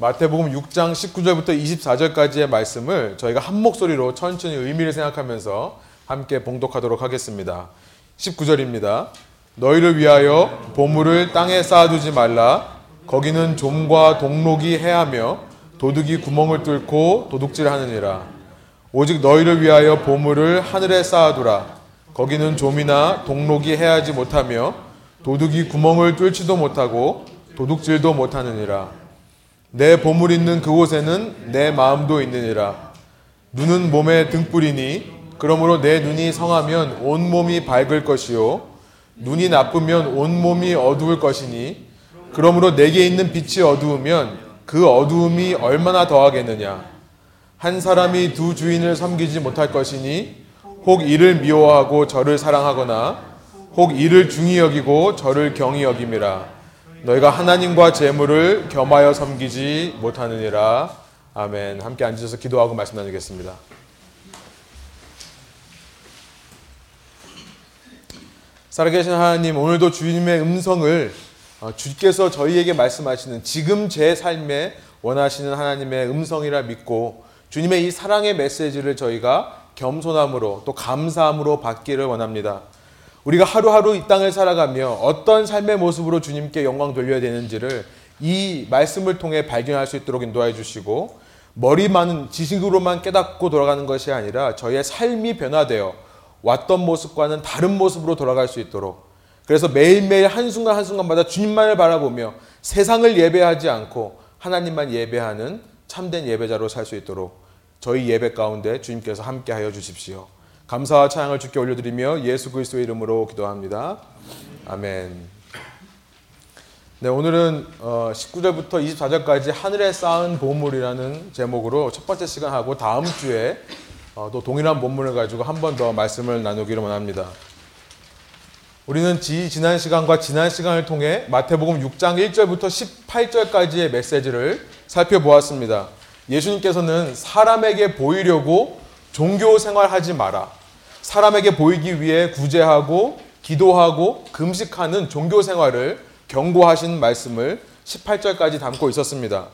마태복음 6장 19절부터 24절까지의 말씀을 저희가 한 목소리로 천천히 의미를 생각하면서 함께 봉독하도록 하겠습니다. 19절입니다. 너희를 위하여 보물을 땅에 쌓아두지 말라. 거기는 좀과 동록이 해하며 도둑이 구멍을 뚫고 도둑질하느니라. 오직 너희를 위하여 보물을 하늘에 쌓아두라. 거기는 좀이나 동록이 해하지 못하며 도둑이 구멍을 뚫지도 못하고 도둑질도 못하느니라. 내 보물 있는 그곳에는 내 마음도 있느니라. 눈은 몸의 등불이니 그러므로 내 눈이 성하면 온 몸이 밝을 것이요. 눈이 나쁘면 온 몸이 어두울 것이니 그러므로 내게 있는 빛이 어두우면 그 어두움이 얼마나 더하겠느냐. 한 사람이 두 주인을 섬기지 못할 것이니 혹 이를 미워하고 저를 사랑하거나 혹 이를 중히 여기고 저를 경히 여김이라 너희가 하나님과 재물을 겸하여 섬기지 못하느니라. 아멘. 함께 앉으셔서 기도하고 말씀 나누겠습니다. 살아계신 하나님, 오늘도 주님의 음성을 어, 주께서 저희에게 말씀하시는 지금 제 삶에 원하시는 하나님의 음성이라 믿고 주님의 이 사랑의 메시지를 저희가 겸손함으로 또 감사함으로 받기를 원합니다. 우리가 하루하루 이 땅을 살아가며 어떤 삶의 모습으로 주님께 영광 돌려야 되는지를 이 말씀을 통해 발견할 수 있도록 인도해 주시고 머리만은 지식으로만 깨닫고 돌아가는 것이 아니라 저희의 삶이 변화되어 왔던 모습과는 다른 모습으로 돌아갈 수 있도록 그래서 매일매일 한순간 한순간마다 주님만을 바라보며 세상을 예배하지 않고 하나님만 예배하는 참된 예배자로 살 수 있도록 저희 예배 가운데 주님께서 함께 하여 주십시오. 감사와 찬양을 주께 올려드리며 예수 그리스도의 이름으로 기도합니다. 아멘. 네, 오늘은 19절부터 어, 24절까지 하늘에 쌓은 보물이라는 제목으로 첫 번째 시간 하고 다음 주에 어, 또 동일한 본문을 가지고 한 번 더 말씀을 나누기를 원합니다. 우리는 지, 지난 시간과 지난 시간을 통해 마태복음 6장 1절부터 18절까지의 메시지를 살펴보았습니다. 예수님께서는 사람에게 보이려고 종교 생활하지 마라. 사람에게 보이기 위해 구제하고 기도하고 금식하는 종교 생활을 경고하신 말씀을 18절까지 담고 있었습니다.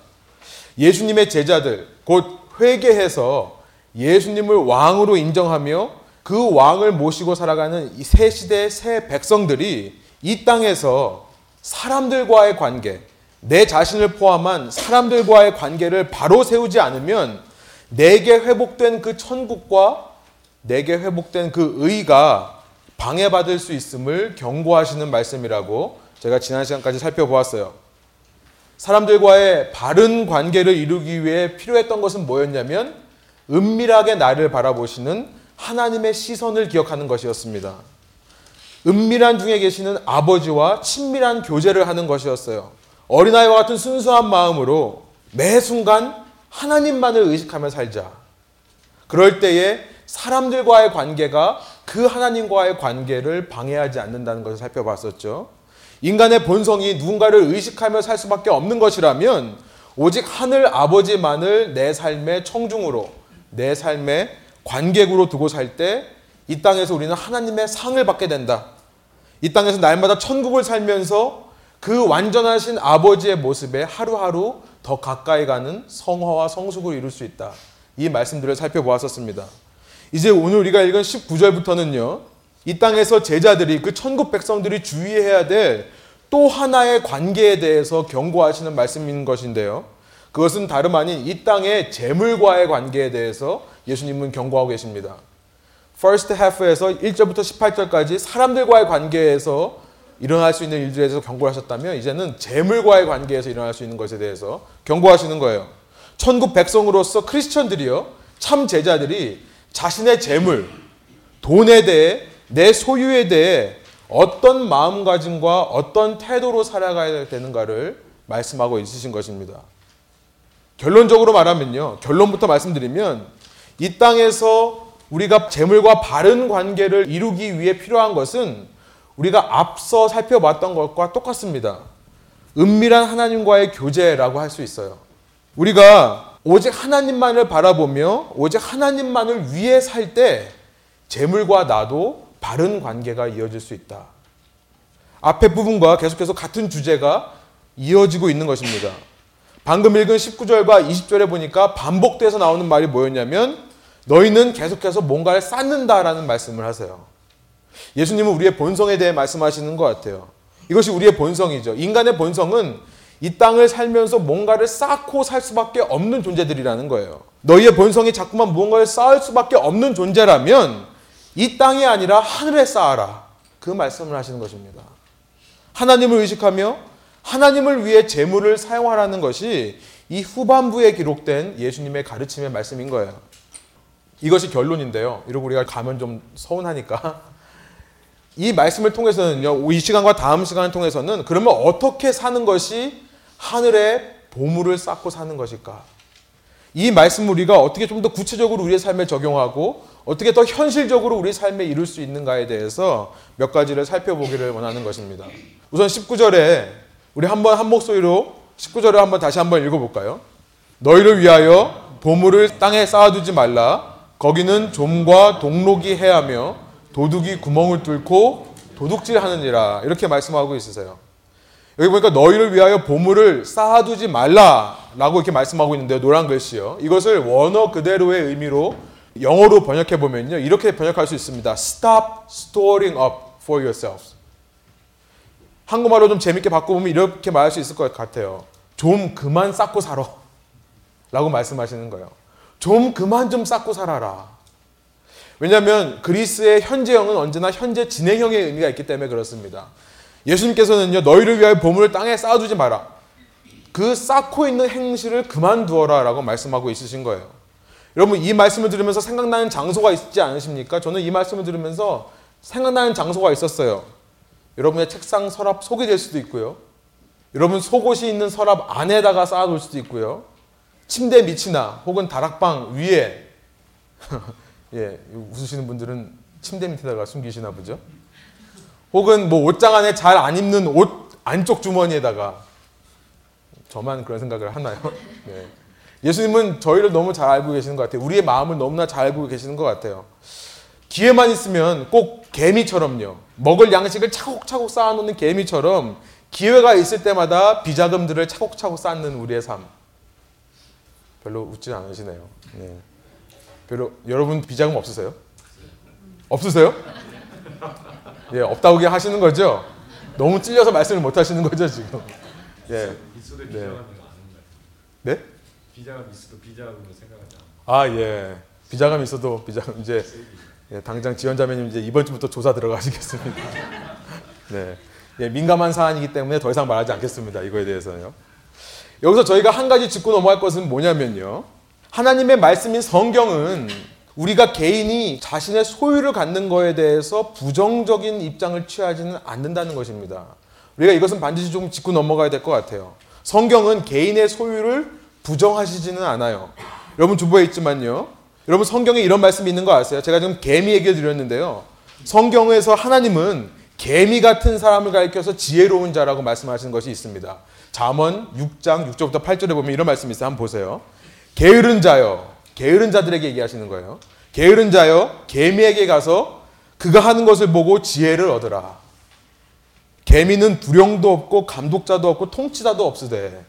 예수님의 제자들, 곧 회개해서 예수님을 왕으로 인정하며 그 왕을 모시고 살아가는 이 새 시대의 새 백성들이 이 땅에서 사람들과의 관계, 내 자신을 포함한 사람들과의 관계를 바로 세우지 않으면 내게 회복된 그 천국과 내게 회복된 그 의가 방해받을 수 있음을 경고하시는 말씀이라고 제가 지난 시간까지 살펴보았어요. 사람들과의 바른 관계를 이루기 위해 필요했던 것은 뭐였냐면 은밀하게 나를 바라보시는 하나님의 시선을 기억하는 것이었습니다. 은밀한 중에 계시는 아버지와 친밀한 교제를 하는 것이었어요. 어린아이와 같은 순수한 마음으로 매 순간 하나님만을 의식하며 살자. 그럴 때에 사람들과의 관계가 그 하나님과의 관계를 방해하지 않는다는 것을 살펴봤었죠. 인간의 본성이 누군가를 의식하며 살 수밖에 없는 것이라면 오직 하늘 아버지만을 내 삶의 청중으로 내 삶의 관객으로 두고 살 때 이 땅에서 우리는 하나님의 상을 받게 된다. 이 땅에서 날마다 천국을 살면서 그 완전하신 아버지의 모습에 하루하루 더 가까이 가는 성화와 성숙을 이룰 수 있다. 이 말씀들을 살펴보았었습니다. 이제 오늘 우리가 읽은 19절부터는요. 이 땅에서 제자들이 그 천국 백성들이 주의해야 될 또 하나의 관계에 대해서 경고하시는 말씀인 것인데요. 그것은 다름 아닌 이 땅의 재물과의 관계에 대해서 예수님은 경고하고 계십니다. first half에서 1절부터 18절까지 사람들과의 관계에서 일어날 수 있는 일들에 대해서 경고를 하셨다면 이제는 재물과의 관계에서 일어날 수 있는 것에 대해서 경고하시는 거예요. 천국 백성으로서 크리스천들이요. 참 제자들이 자신의 재물, 돈에 대해 내 소유에 대해 어떤 마음가짐과 어떤 태도로 살아가야 되는가를 말씀하고 있으신 것입니다. 결론적으로 말하면요. 결론부터 말씀드리면 이 땅에서 우리가 재물과 바른 관계를 이루기 위해 필요한 것은 우리가 앞서 살펴봤던 것과 똑같습니다. 은밀한 하나님과의 교제라고 할 수 있어요. 우리가 오직 하나님만을 바라보며 오직 하나님만을 위해 살 때 재물과 나도 바른 관계가 이어질 수 있다. 앞에 부분과 계속해서 같은 주제가 이어지고 있는 것입니다. 방금 읽은 19절과 20절에 보니까 반복돼서 나오는 말이 뭐였냐면 너희는 계속해서 뭔가를 쌓는다라는 말씀을 하세요. 예수님은 우리의 본성에 대해 말씀하시는 것 같아요. 이것이 우리의 본성이죠. 인간의 본성은 이 땅을 살면서 뭔가를 쌓고 살 수밖에 없는 존재들이라는 거예요. 너희의 본성이 자꾸만 무언가를 쌓을 수밖에 없는 존재라면 이 땅이 아니라 하늘에 쌓아라. 그 말씀을 하시는 것입니다. 하나님을 의식하며 하나님을 위해 재물을 사용하라는 것이 이 후반부에 기록된 예수님의 가르침의 말씀인 거예요. 이것이 결론인데요. 이러고 우리가 가면 좀 서운하니까. 이 말씀을 통해서는요, 이 시간과 다음 시간을 통해서는 그러면 어떻게 사는 것이 하늘의 보물을 쌓고 사는 것일까? 이 말씀을 우리가 어떻게 좀 더 구체적으로 우리의 삶에 적용하고 어떻게 더 현실적으로 우리 삶에 이룰 수 있는가에 대해서 몇 가지를 살펴보기를 원하는 것입니다. 우선 19절에 우리 한번 한 목소리로 19절을 한번 다시 한번 읽어볼까요? 너희를 위하여 보물을 땅에 쌓아두지 말라. 거기는 좀과 동록이 해하며 도둑이 구멍을 뚫고 도둑질하느니라 이렇게 말씀하고 있으세요. 여기 보니까 너희를 위하여 보물을 쌓아두지 말라라고 이렇게 말씀하고 있는데요. 노란 글씨요. 이것을 원어 그대로의 의미로 영어로 번역해 보면요. 이렇게 번역할 수 있습니다. Stop storing up for yourselves. 한국말로 좀 재밌게 바꿔보면 이렇게 말할 수 있을 것 같아요. 좀 그만 쌓고 살아. 라고 말씀하시는 거예요. 좀 그만 좀 쌓고 살아라. 왜냐하면 그리스의 현재형은 언제나 현재 진행형의 의미가 있기 때문에 그렇습니다. 예수님께서는요, 너희를 위하여 보물을 땅에 쌓아두지 마라. 그 쌓고 있는 행실을 그만두어라 라고 말씀하고 있으신 거예요. 여러분, 이 말씀을 들으면서 생각나는 장소가 있지 않으십니까? 저는 이 말씀을 들으면서 생각나는 장소가 있었어요. 여러분의 책상 서랍 속이 될 수도 있고요. 여러분 속옷이 있는 서랍 안에다가 쌓아둘 수도 있고요. 침대 밑이나 혹은 다락방 위에 예, 웃으시는 분들은 침대 밑에다가 숨기시나 보죠. 혹은 뭐 옷장 안에 잘 안 입는 옷 안쪽 주머니에다가 저만 그런 생각을 하나요? 네. 예수님은 저희를 너무 잘 알고 계시는 것 같아요. 우리의 마음을 너무나 잘 알고 계시는 것 같아요. 기회만 있으면 꼭 개미처럼요. 먹을 양식을 차곡차곡 쌓아놓는 개미처럼 기회가 있을 때마다 비자금들을 차곡차곡 쌓는 우리의 삶. 별로 웃지 않으시네요. 네. 별로 여러분 비자금 없으세요? 없으세요? 예, 없다고 하시는 거죠? 너무 찔려서 말씀을 못 하시는 거죠, 지금. 예. 있어도 네. 비자금이 네? 비자금 있어도 비자금으로 생각하지 아, 예. 비자금 있어도 비자금 이제 예, 당장 지원 자매님 이제 이번 주부터 조사 들어가시겠습니다. 네. 예, 민감한 사안이기 때문에 더 이상 말하지 않겠습니다. 이거에 대해서는요. 여기서 저희가 한 가지 짚고 넘어갈 것은 뭐냐면요. 하나님의 말씀인 성경은 우리가 개인이 자신의 소유를 갖는 거에 대해서 부정적인 입장을 취하지는 않는다는 것입니다. 우리가 이것은 반드시 좀 짚고 넘어가야 될 것 같아요. 성경은 개인의 소유를 부정하시지는 않아요. 여러분 주보에 있지만요. 여러분 성경에 이런 말씀이 있는 거 아세요? 제가 지금 개미 얘기를 드렸는데요. 성경에서 하나님은 개미 같은 사람을 가리켜서 지혜로운 자라고 말씀하시는 것이 있습니다. 잠언 6장 6절부터 8절에 보면 이런 말씀이 있어요. 한번 보세요. 게으른 자여, 게으른 자들에게 얘기하시는 거예요. 게으른 자여, 개미에게 가서 그가 하는 것을 보고 지혜를 얻으라. 개미는 두령도 없고 감독자도 없고 통치자도 없으되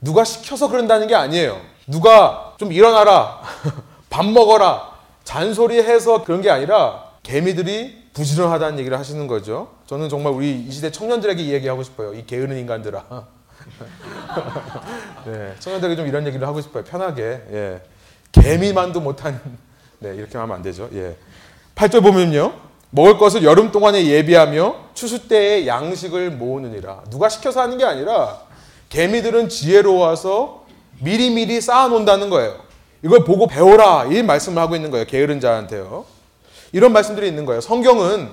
누가 시켜서 그런다는 게 아니에요. 누가 좀 일어나라, 밥 먹어라, 잔소리해서 그런 게 아니라 개미들이 부지런하다는 얘기를 하시는 거죠. 저는 정말 우리 이 시대 청년들에게 이야기하고 싶어요. 이 게으른 인간들아. 네, 청년들에게 좀 이런 얘기를 하고 싶어요. 편하게. 예. 개미만도 못한 네, 이렇게 하면 안 되죠. 예. 8절 보면요. 먹을 것을 여름 동안에 예비하며 추수 때에 양식을 모으느니라. 누가 시켜서 하는 게 아니라 개미들은 지혜로워서 미리미리 쌓아 놓는다는 거예요. 이걸 보고 배워라. 이 말씀을 하고 있는 거예요. 게으른 자한테요. 이런 말씀들이 있는 거예요. 성경은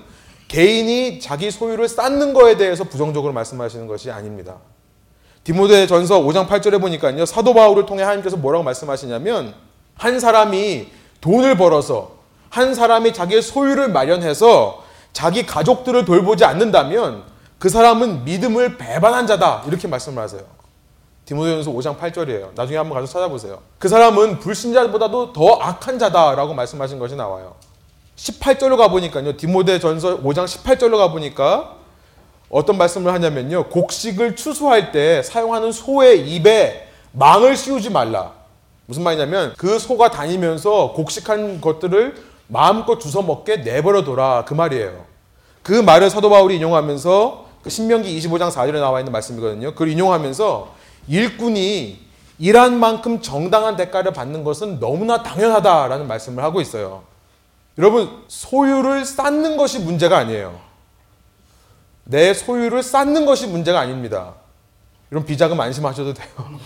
개인이 자기 소유를 쌓는 거에 대해서 부정적으로 말씀하시는 것이 아닙니다. 디모데 전서 5장 8절에 보니까요. 사도 바울을 통해 하나님께서 뭐라고 말씀하시냐면 한 사람이 돈을 벌어서 한 사람이 자기의 소유를 마련해서 자기 가족들을 돌보지 않는다면 그 사람은 믿음을 배반한 자다. 이렇게 말씀을 하세요. 디모데전서 5장 8절이에요. 나중에 한번 가서 찾아보세요. 그 사람은 불신자보다도 더 악한 자다라고 말씀하신 것이 나와요. 18절로 가보니까요. 디모데 전서 5장 18절로 가보니까 어떤 말씀을 하냐면요. 곡식을 추수할 때 사용하는 소의 입에 망을 씌우지 말라. 무슨 말이냐면 그 소가 다니면서 곡식한 것들을 마음껏 주워 먹게 내버려 둬라. 그 말이에요. 그 말을 사도 바울이 인용하면서 그 신명기 25장 4절에 나와 있는 말씀이거든요. 그걸 인용하면서 일꾼이 일한 만큼 정당한 대가를 받는 것은 너무나 당연하다라는 말씀을 하고 있어요. 여러분, 소유를 쌓는 것이 문제가 아니에요. 내 소유를 쌓는 것이 문제가 아닙니다. 이런 비자금 안심하셔도 돼요.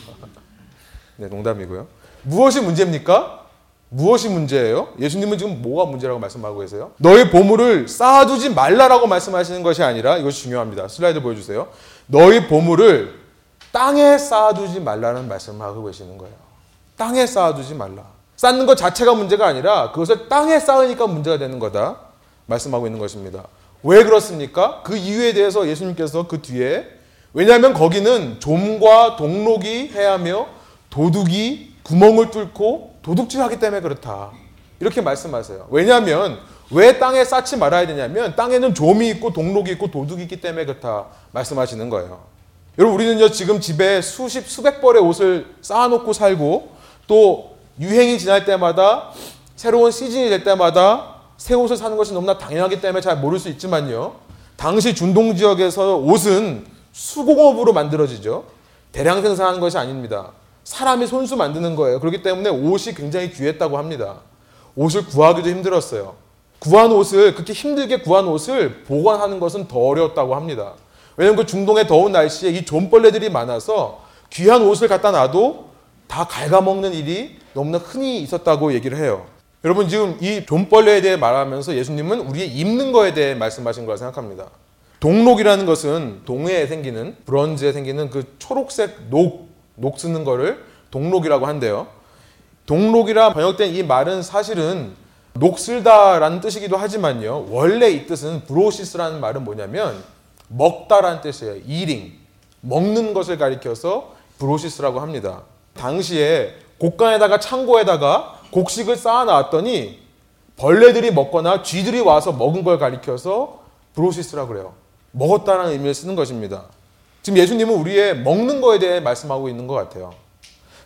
네, 농담이고요. 무엇이 문제입니까? 무엇이 문제예요? 예수님은 지금 뭐가 문제라고 말씀하고 계세요? 너희 보물을 쌓아두지 말라라고 말씀하시는 것이 아니라 이것이 중요합니다. 슬라이드 보여주세요. 너희 보물을 땅에 쌓아두지 말라는 말씀을 하고 계시는 거예요. 땅에 쌓아두지 말라. 쌓는 것 자체가 문제가 아니라 그것을 땅에 쌓으니까 문제가 되는 거다. 말씀하고 있는 것입니다. 왜 그렇습니까? 그 이유에 대해서 예수님께서 그 뒤에 왜냐하면 거기는 좀과 동록이 해하며 도둑이 구멍을 뚫고 도둑질하기 때문에 그렇다. 이렇게 말씀하세요. 왜냐하면 왜 땅에 쌓지 말아야 되냐면 땅에는 좀이 있고 동록이 있고 도둑이 있기 때문에 그렇다 말씀하시는 거예요. 여러분 우리는요 지금 집에 수십 수백 벌의 옷을 쌓아놓고 살고 또 유행이 지날 때마다 새로운 시즌이 될 때마다 새 옷을 사는 것이 너무나 당연하기 때문에 잘 모를 수 있지만요. 당시 중동 지역에서 옷은 수공업으로 만들어지죠. 대량 생산하는 것이 아닙니다. 사람이 손수 만드는 거예요. 그렇기 때문에 옷이 굉장히 귀했다고 합니다. 옷을 구하기도 힘들었어요. 구한 옷을 그렇게 힘들게 구한 옷을 보관하는 것은 더 어려웠다고 합니다. 왜냐하면 그 중동의 더운 날씨에 이 좀벌레들이 많아서 귀한 옷을 갖다 놔도 다 갉아먹는 일이 너무나 흔히 있었다고 얘기를 해요. 여러분 지금 이 좀벌레에 대해 말하면서 예수님은 우리의 입는 거에 대해 말씀하신 거라 생각합니다. 동록이라는 것은 동해에 생기는 브론즈에 생기는 그 초록색 녹, 녹 쓰는 거를 동록이라고 한대요. 동록이라 번역된 이 말은 사실은 녹슬다라는 뜻이기도 하지만요. 원래 이 뜻은 브로시스라는 말은 뭐냐면 먹다라는 뜻이에요. eating. 먹는 것을 가리켜서 βρῶσις라고 합니다. 당시에 곡간에다가 창고에다가 곡식을 쌓아 놨더니 벌레들이 먹거나 쥐들이 와서 먹은 걸 가리켜서 βρῶσις라고 그래요. 먹었다는 의미를 쓰는 것입니다. 지금 예수님은 우리의 먹는 거에 대해 말씀하고 있는 것 같아요.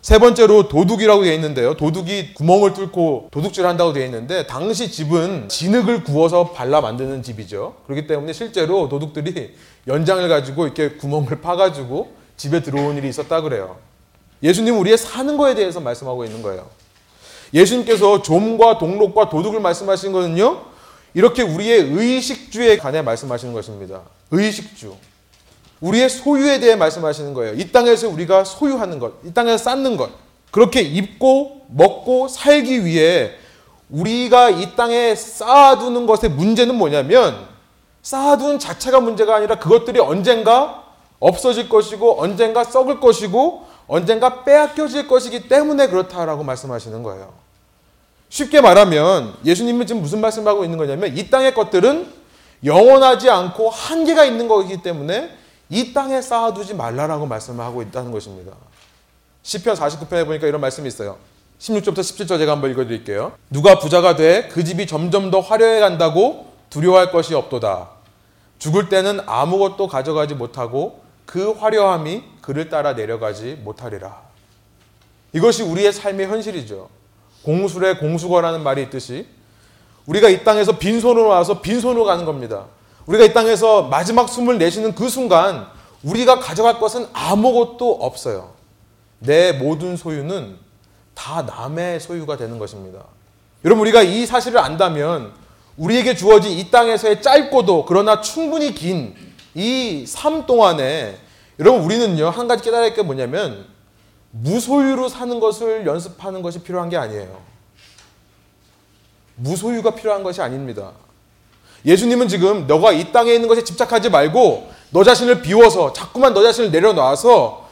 세 번째로 도둑이라고 되어 있는데요. 도둑이 구멍을 뚫고 도둑질 한다고 되어 있는데 당시 집은 진흙을 구워서 발라 만드는 집이죠. 그렇기 때문에 실제로 도둑들이 연장을 가지고 이렇게 구멍을 파가지고 집에 들어온 일이 있었다 그래요. 예수님은 우리의 사는 거에 대해서 말씀하고 있는 거예요. 예수님께서 좀과 동록과 도둑을 말씀하신 것은요. 이렇게 우리의 의식주에 관해 말씀하시는 것입니다. 의식주. 우리의 소유에 대해 말씀하시는 거예요. 이 땅에서 우리가 소유하는 것, 이 땅에서 쌓는 것. 그렇게 입고 먹고 살기 위해 우리가 이 땅에 쌓아두는 것의 문제는 뭐냐면 쌓아두는 자체가 문제가 아니라 그것들이 언젠가 없어질 것이고 언젠가 썩을 것이고 언젠가 빼앗겨질 것이기 때문에 그렇다라고 말씀하시는 거예요. 쉽게 말하면 예수님은 지금 무슨 말씀하고 있는 거냐면 이 땅의 것들은 영원하지 않고 한계가 있는 거기 때문에 이 땅에 쌓아두지 말라라고 말씀을 하고 있다는 것입니다. 시편 49편에 보니까 이런 말씀이 있어요. 16절부터 17절 제가 한번 읽어드릴게요. 누가 부자가 돼 그 집이 점점 더 화려해 간다고 두려워할 것이 없도다. 죽을 때는 아무것도 가져가지 못하고 그 화려함이 그를 따라 내려가지 못하리라. 이것이 우리의 삶의 현실이죠. 공술의 공수거라는 말이 있듯이 우리가 이 땅에서 빈손으로 와서 빈손으로 가는 겁니다. 우리가 이 땅에서 마지막 숨을 내쉬는 그 순간 우리가 가져갈 것은 아무것도 없어요. 내 모든 소유는 다 남의 소유가 되는 것입니다. 여러분 우리가 이 사실을 안다면 우리에게 주어진 이 땅에서의 짧고도 그러나 충분히 긴 이 삶 동안에 여러분 우리는요 한 가지 깨달을 게 뭐냐면 무소유로 사는 것을 연습하는 것이 필요한 게 아니에요. 무소유가 필요한 것이 아닙니다. 예수님은 지금 너가 이 땅에 있는 것에 집착하지 말고 너 자신을 비워서 자꾸만 너 자신을 내려놔서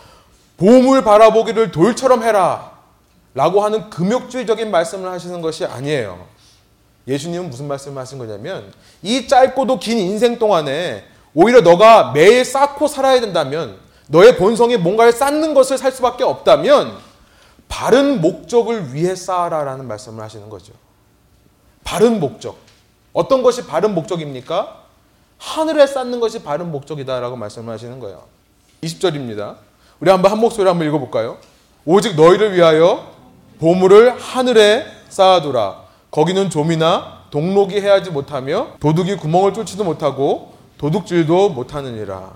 보물 바라보기를 돌처럼 해라. 라고 하는 금욕주의적인 말씀을 하시는 것이 아니에요. 예수님은 무슨 말씀을 하신 거냐면 이 짧고도 긴 인생 동안에 오히려 너가 매일 쌓고 살아야 된다면 너의 본성이 뭔가를 쌓는 것을 살 수밖에 없다면 바른 목적을 위해 쌓아라라는 말씀을 하시는 거죠. 바른 목적. 어떤 것이 바른 목적입니까? 하늘에 쌓는 것이 바른 목적이다라고 말씀을 하시는 거예요. 20절입니다. 우리 한번 한 목소리로 한번 읽어볼까요? 오직 너희를 위하여 보물을 하늘에 쌓아두라. 거기는 좀이나 동록이 해하지 못하며 도둑이 구멍을 뚫지도 못하고 도둑질도 못하느니라.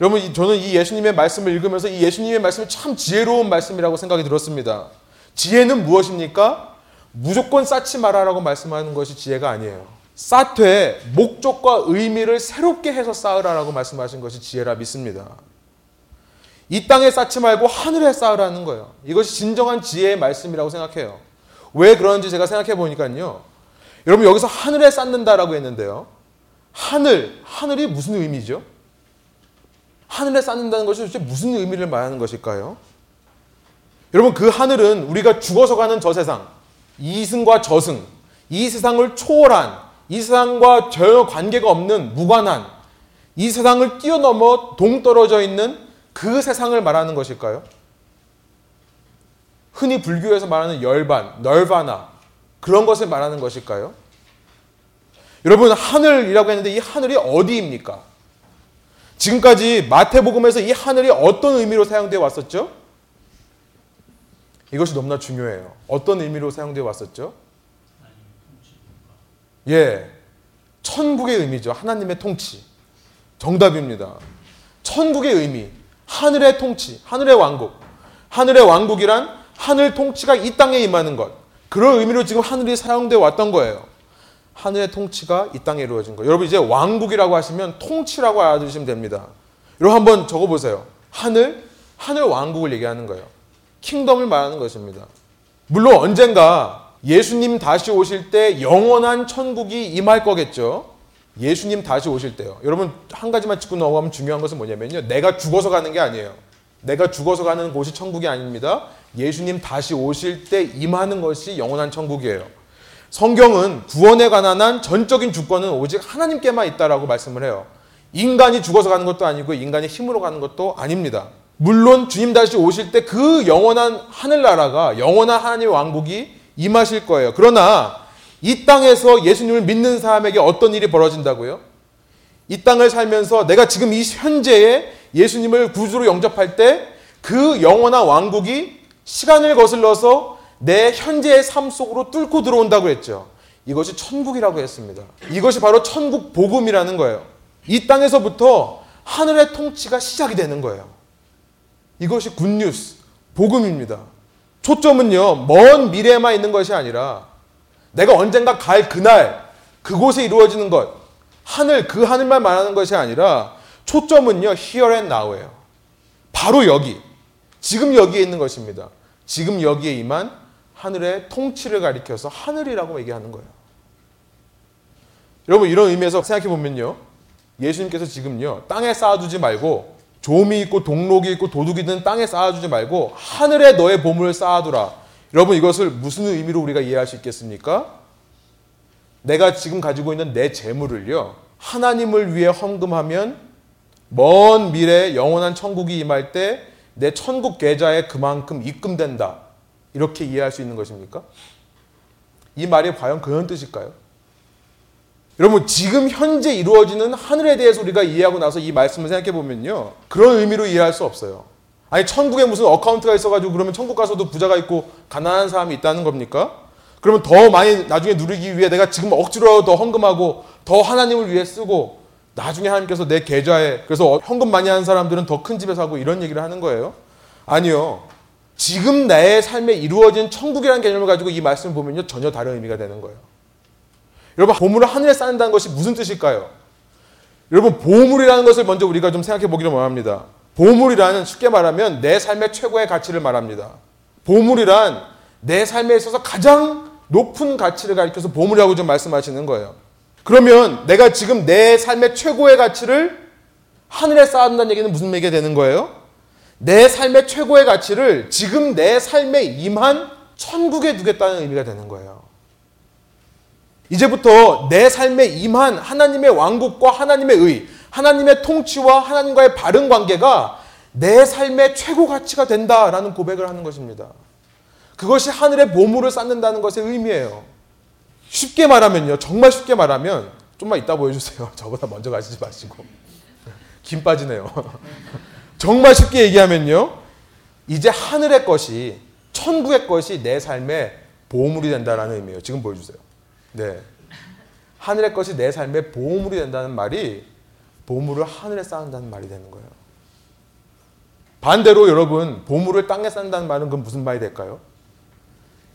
여러분 저는 이 예수님의 말씀을 읽으면서 이 예수님의 말씀이 참 지혜로운 말씀이라고 생각이 들었습니다. 지혜는 무엇입니까? 무조건 쌓지 마라라고 말씀하는 것이 지혜가 아니에요. 쌓되 목적과 의미를 새롭게 해서 쌓으라라고 말씀하신 것이 지혜라 믿습니다. 이 땅에 쌓지 말고 하늘에 쌓으라는 거예요. 이것이 진정한 지혜의 말씀이라고 생각해요. 왜 그런지 제가 생각해 보니까요. 여러분 여기서 하늘에 쌓는다라고 했는데요. 하늘, 하늘이 무슨 의미죠? 하늘에 쌓는다는 것이 도대체 무슨 의미를 말하는 것일까요? 여러분 그 하늘은 우리가 죽어서 가는 저 세상, 이승과 저승, 이 세상을 초월한, 이 세상과 전혀 관계가 없는 무관한, 이 세상을 뛰어넘어 동떨어져 있는 그 세상을 말하는 것일까요? 흔히 불교에서 말하는 열반, 널바나 그런 것을 말하는 것일까요? 여러분 하늘이라고 했는데 이 하늘이 어디입니까? 지금까지 마태복음에서 이 하늘이 어떤 의미로 사용되어 왔었죠? 이것이 너무나 중요해요. 어떤 의미로 사용되어 왔었죠? 예. 천국의 의미죠. 하나님의 통치. 정답입니다. 천국의 의미. 하늘의 통치. 하늘의 왕국. 하늘의 왕국이란 하늘 통치가 이 땅에 임하는 것. 그런 의미로 지금 하늘이 사용되어 왔던 거예요. 하늘의 통치가 이 땅에 이루어진 거. 여러분 이제 왕국이라고 하시면 통치라고 알아두시면 됩니다. 여러분 한번 적어보세요. 하늘, 하늘 왕국을 얘기하는 거예요. 킹덤을 말하는 것입니다. 물론 언젠가 예수님 다시 오실 때 영원한 천국이 임할 거겠죠. 예수님 다시 오실 때요. 여러분 한 가지만 짚고 넘어가면 중요한 것은 뭐냐면요. 내가 죽어서 가는 게 아니에요. 내가 죽어서 가는 곳이 천국이 아닙니다. 예수님 다시 오실 때 임하는 것이 영원한 천국이에요. 성경은 구원에 관한 한 전적인 주권은 오직 하나님께만 있다라고 말씀을 해요. 인간이 죽어서 가는 것도 아니고 인간의 힘으로 가는 것도 아닙니다. 물론 주님 다시 오실 때 그 영원한 하늘나라가 영원한 하나님의 왕국이 임하실 거예요. 그러나 이 땅에서 예수님을 믿는 사람에게 어떤 일이 벌어진다고요? 이 땅을 살면서 내가 지금 이 현재에 예수님을 구주로 영접할 때 그 영원한 왕국이 시간을 거슬러서 내 현재의 삶 속으로 뚫고 들어온다고 했죠. 이것이 천국이라고 했습니다. 이것이 바로 천국 복음이라는 거예요. 이 땅에서부터 하늘의 통치가 시작이 되는 거예요. 이것이 굿뉴스, 복음입니다. 초점은요, 먼 미래에만 있는 것이 아니라 내가 언젠가 갈 그날, 그곳에 이루어지는 것, 하늘, 그 하늘만 말하는 것이 아니라 초점은요, here and now예요. 바로 여기, 지금 여기에 있는 것입니다. 지금 여기에 임한 하늘의 통치를 가리켜서 하늘이라고 얘기하는 거예요. 여러분 이런 의미에서 생각해 보면요. 예수님께서 지금요. 땅에 쌓아두지 말고 조미 있고 동록이 있고 도둑이 든 땅에 쌓아두지 말고 하늘에 너의 보물을 쌓아두라. 여러분 이것을 무슨 의미로 우리가 이해할 수 있겠습니까? 내가 지금 가지고 있는 내 재물을요. 하나님을 위해 헌금하면 먼 미래 영원한 천국이 임할 때 내 천국 계좌에 그만큼 입금된다. 이렇게 이해할 수 있는 것입니까? 이 말이 과연 그런 뜻일까요? 여러분 지금 현재 이루어지는 하늘에 대해서 우리가 이해하고 나서 이 말씀을 생각해 보면요 그런 의미로 이해할 수 없어요. 아니 천국에 무슨 어카운트가 있어가지고 그러면 천국 가서도 부자가 있고 가난한 사람이 있다는 겁니까? 그러면 더 많이 나중에 누리기 위해 내가 지금 억지로 더 헌금하고 더 하나님을 위해 쓰고 나중에 하나님께서 내 계좌에 그래서 헌금 많이 하는 사람들은 더 큰 집에 사고 이런 얘기를 하는 거예요. 아니요. 지금 내 삶에 이루어진 천국이라는 개념을 가지고 이 말씀을 보면요 전혀 다른 의미가 되는 거예요. 여러분 보물을 하늘에 쌓는다는 것이 무슨 뜻일까요? 여러분 보물이라는 것을 먼저 우리가 좀 생각해 보기를 원합니다. 보물이라는 쉽게 말하면 내 삶의 최고의 가치를 말합니다. 보물이란 내 삶에 있어서 가장 높은 가치를 가리켜서 보물이라고 좀 말씀하시는 거예요. 그러면 내가 지금 내 삶의 최고의 가치를 하늘에 쌓는다는 얘기는 무슨 얘기가 되는 거예요? 내 삶의 최고의 가치를 지금 내 삶에 임한 천국에 두겠다는 의미가 되는 거예요. 이제부터 내 삶에 임한 하나님의 왕국과 하나님의 의, 하나님의 통치와 하나님과의 바른 관계가 내 삶의 최고 가치가 된다라는 고백을 하는 것입니다. 그것이 하늘의 보물을 쌓는다는 것의 의미예요. 쉽게 말하면요. 정말 쉽게 말하면 좀만 이따 보여주세요. 저보다 먼저 가시지 마시고. 김 빠지네요. 정말 쉽게 얘기하면요. 이제 하늘의 것이, 천국의 것이 내 삶의 보물이 된다라는 의미예요. 지금 보여주세요. 네. 하늘의 것이 내 삶의 보물이 된다는 말이 보물을 하늘에 쌓는다는 말이 되는 거예요. 반대로 여러분, 보물을 땅에 쌓는다는 말은 그건 무슨 말이 될까요?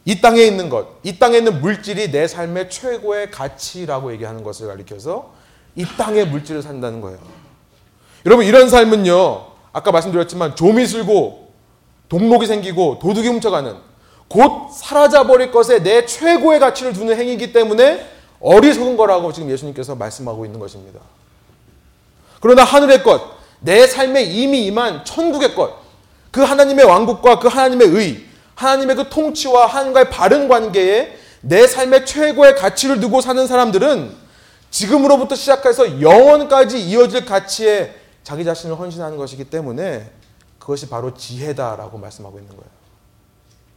이 땅에 있는 것, 이 땅에 있는 물질이 내 삶의 최고의 가치라고 얘기하는 것을 가리켜서 이 땅의 물질을 산다는 거예요. 여러분, 이런 삶은요, 아까 말씀드렸지만 좀이 슬고 동록이 생기고 도둑이 훔쳐가는 곧 사라져 버릴 것에 내 최고의 가치를 두는 행위이기 때문에 어리석은 거라고 지금 예수님께서 말씀하고 있는 것입니다. 그러나 하늘의 것, 내 삶에 이미 임한 천국의 것, 그 하나님의 왕국과 그 하나님의 의, 하나님의 그 통치와 하나님과의 바른 관계에 내 삶의 최고의 가치를 두고 사는 사람들은 지금으로부터 시작해서 영원까지 이어질 가치에 자기 자신을 헌신하는 것이기 때문에 그것이 바로 지혜다라고 말씀하고 있는 거예요.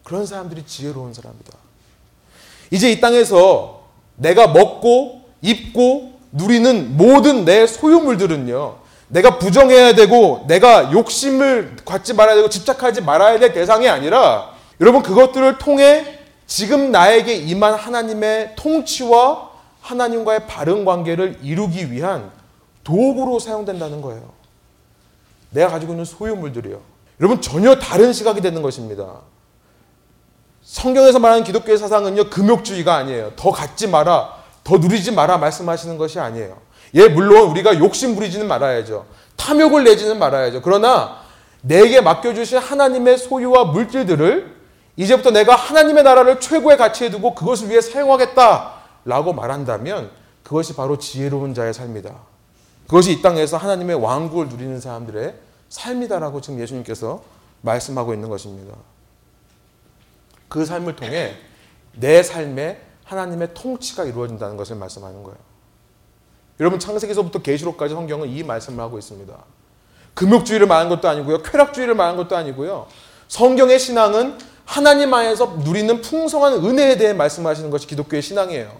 그런 사람들이 지혜로운 사람이다. 이제 이 땅에서 내가 먹고 입고 누리는 모든 내 소유물들은요. 내가 부정해야 되고 내가 욕심을 갖지 말아야 되고 집착하지 말아야 될 대상이 아니라 여러분 그것들을 통해 지금 나에게 임한 하나님의 통치와 하나님과의 바른 관계를 이루기 위한 도구로 사용된다는 거예요. 내가 가지고 있는 소유물들이요. 여러분 전혀 다른 시각이 되는 것입니다. 성경에서 말하는 기독교의 사상은요 금욕주의가 아니에요. 더 갖지 마라, 더 누리지 마라 말씀하시는 것이 아니에요. 예 물론 우리가 욕심 부리지는 말아야죠. 탐욕을 내지는 말아야죠. 그러나 내게 맡겨주신 하나님의 소유와 물질들을 이제부터 내가 하나님의 나라를 최고의 가치에 두고 그것을 위해 사용하겠다라고 말한다면 그것이 바로 지혜로운 자의 삶이다. 그것이 이 땅에서 하나님의 왕국을 누리는 사람들의 삶이다라고 지금 예수님께서 말씀하고 있는 것입니다. 그 삶을 통해 내 삶에 하나님의 통치가 이루어진다는 것을 말씀하는 거예요. 여러분 창세기서부터 계시록까지 성경은 이 말씀을 하고 있습니다. 금욕주의를 말하는 것도 아니고요. 쾌락주의를 말하는 것도 아니고요. 성경의 신앙은 하나님 안에서 누리는 풍성한 은혜에 대해 말씀하시는 것이 기독교의 신앙이에요.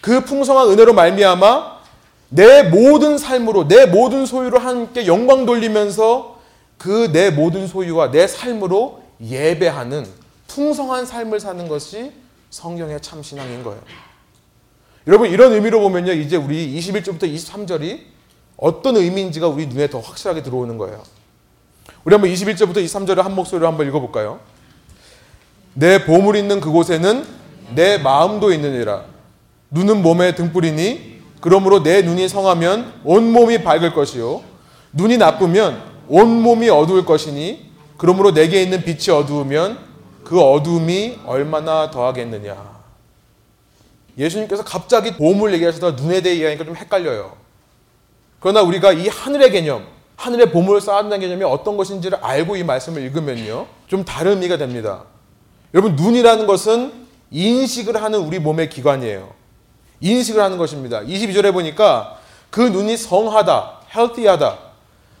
그 풍성한 은혜로 말미암아 내 모든 삶으로 내 모든 소유로 함께 영광 돌리면서 그 내 모든 소유와 내 삶으로 예배하는 풍성한 삶을 사는 것이 성경의 참 신앙인 거예요. 여러분 이런 의미로 보면요. 이제 우리 21절부터 23절이 어떤 의미인지가 우리 눈에 더 확실하게 들어오는 거예요. 우리 한번 21절부터 23절을 한 목소리로 한번 읽어볼까요? 내 보물 있는 그곳에는 내 마음도 있느니라. 눈은 몸의 등불이니 그러므로 내 눈이 성하면 온 몸이 밝을 것이요. 눈이 나쁘면 온 몸이 어두울 것이니 그러므로 내게 있는 빛이 어두우면 그 어두움이 얼마나 더하겠느냐. 예수님께서 갑자기 보물 얘기하시다가 눈에 대해 이야기하니까 좀 헷갈려요. 그러나 우리가 이 하늘의 개념, 하늘의 보물을 쌓아둔다는 개념이 어떤 것인지를 알고 이 말씀을 읽으면요. 좀 다른 의미가 됩니다. 여러분, 눈이라는 것은 인식을 하는 우리 몸의 기관이에요. 인식을 하는 것입니다. 22절에 보니까 그 눈이 성하다, healthy하다,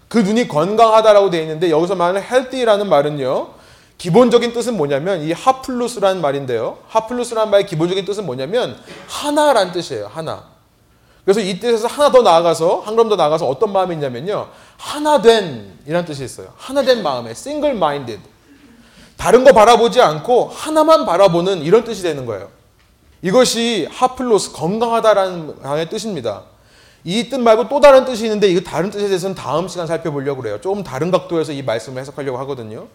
그 눈이 건강하다라고 되어 있는데 여기서 말하는 healthy라는 말은요. 기본적인 뜻은 뭐냐면 이 하플루스라는 말인데요. 하플루스라는 말의 기본적인 뜻은 뭐냐면 하나란 뜻이에요. 하나. 그래서 이 뜻에서 하나 더 나아가서 한 걸음 더 나아가서 어떤 마음이 있냐면요. 하나된 이라는 뜻이 있어요. 하나된 마음에 single minded. 다른 거 바라보지 않고 하나만 바라보는 이런 뜻이 되는 거예요. 이것이 하플로스 건강하다라는 뜻입니다. 이 뜻 말고 또 다른 뜻이 있는데 이 다른 뜻에 대해서는 다음 시간 살펴보려고 그래요. 조금 다른 각도에서 이 말씀을 해석하려고 하거든요.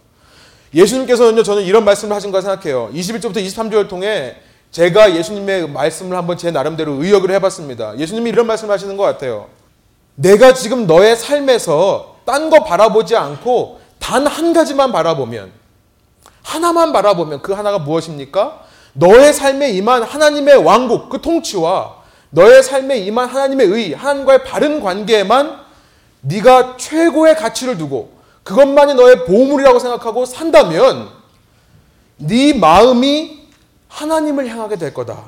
예수님께서는요, 저는 이런 말씀을 하신 거 생각해요. 21절부터 23절을 통해 제가 예수님의 말씀을 한번 제 나름대로 의역을 해봤습니다. 예수님이 이런 말씀을 하시는 것 같아요. 내가 지금 너의 삶에서 딴 거 바라보지 않고 단 한 가지만 바라보면, 하나만 바라보면 그 하나가 무엇입니까? 너의 삶에 임한 하나님의 왕국, 그 통치와 너의 삶에 임한 하나님의 의, 하나님과의 바른 관계에만 네가 최고의 가치를 두고 그것만이 너의 보물이라고 생각하고 산다면 네 마음이 하나님을 향하게 될 거다.